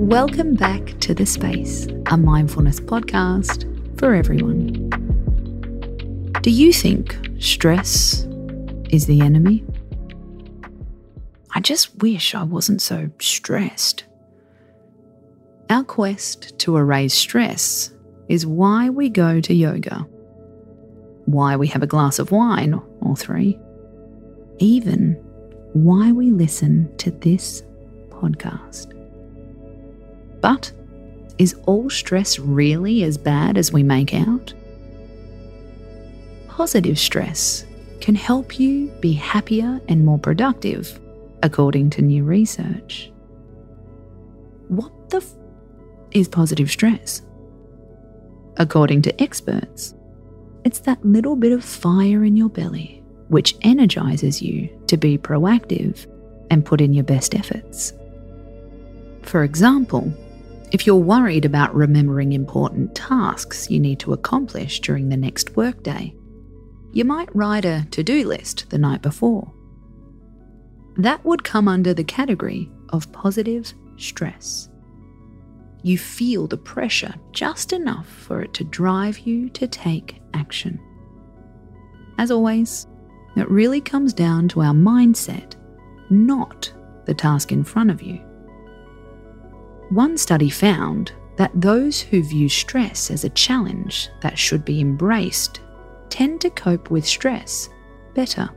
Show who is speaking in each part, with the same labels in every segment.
Speaker 1: Welcome back to The Space, a mindfulness podcast for everyone. Do you think stress is the enemy? I just wish I wasn't so stressed. Our quest to erase stress is why we go to yoga, why we have a glass of wine or three, even why we listen to this podcast. But is all stress really as bad as we make out? Positive stress can help you be happier and more productive, according to new research. What the f is positive stress? According to experts, it's that little bit of fire in your belly which energizes you to be proactive and put in your best efforts. For example, if you're worried about remembering important tasks you need to accomplish during the next workday, you might write a to do list the night before. That would come under the category of positive stress. You feel the pressure just enough for it to drive you to take action. As always, it really comes down to our mindset, not the task in front of you. One study found that those who view stress as a challenge that should be embraced tend to cope with stress better.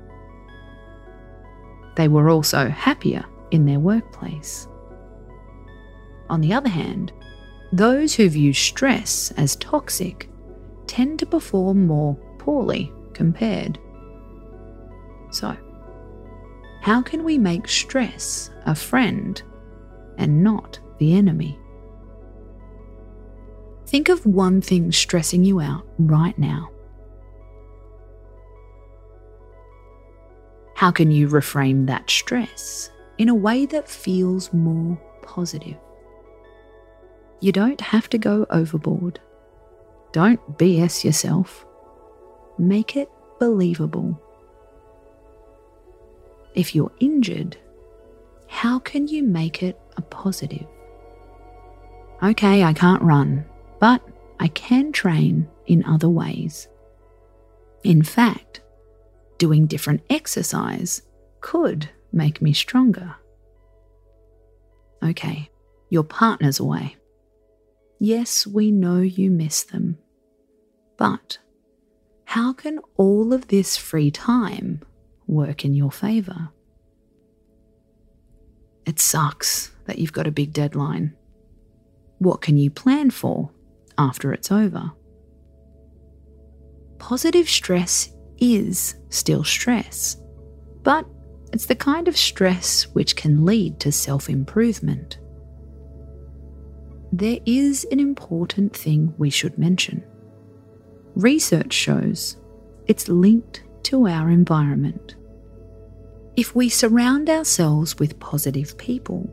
Speaker 1: They were also happier in their workplace. On the other hand, those who view stress as toxic tend to perform more poorly compared. So, how can we make stress a friend and not the enemy. Think of one thing stressing you out right now. How can you reframe that stress in a way that feels more positive? You don't have to go overboard. Don't BS yourself. Make it believable. If you're injured, how can you make it a positive? Okay, I can't run, but I can train in other ways. In fact, doing different exercise could make me stronger. Okay, your partner's away. Yes, we know you miss them. But how can all of this free time work in your favour? It sucks that you've got a big deadline what can you plan for after it's over? Positive stress is still stress, but it's the kind of stress which can lead to self improvement. There is an important thing we should mention. Research shows it's linked to our environment. If we surround ourselves with positive people,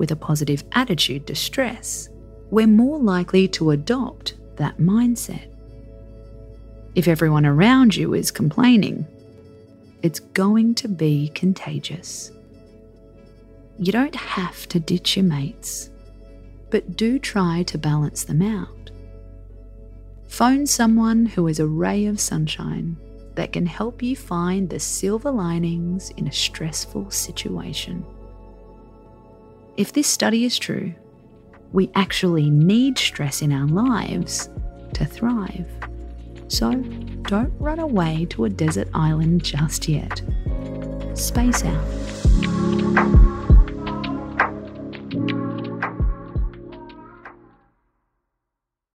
Speaker 1: with a positive attitude to stress, we're more likely to adopt that mindset. If everyone around you is complaining, it's going to be contagious. You don't have to ditch your mates, but do try to balance them out. Phone someone who is a ray of sunshine that can help you find the silver linings in a stressful situation. If this study is true, we actually need stress in our lives to thrive. So don't run away to a desert island just yet. Space out.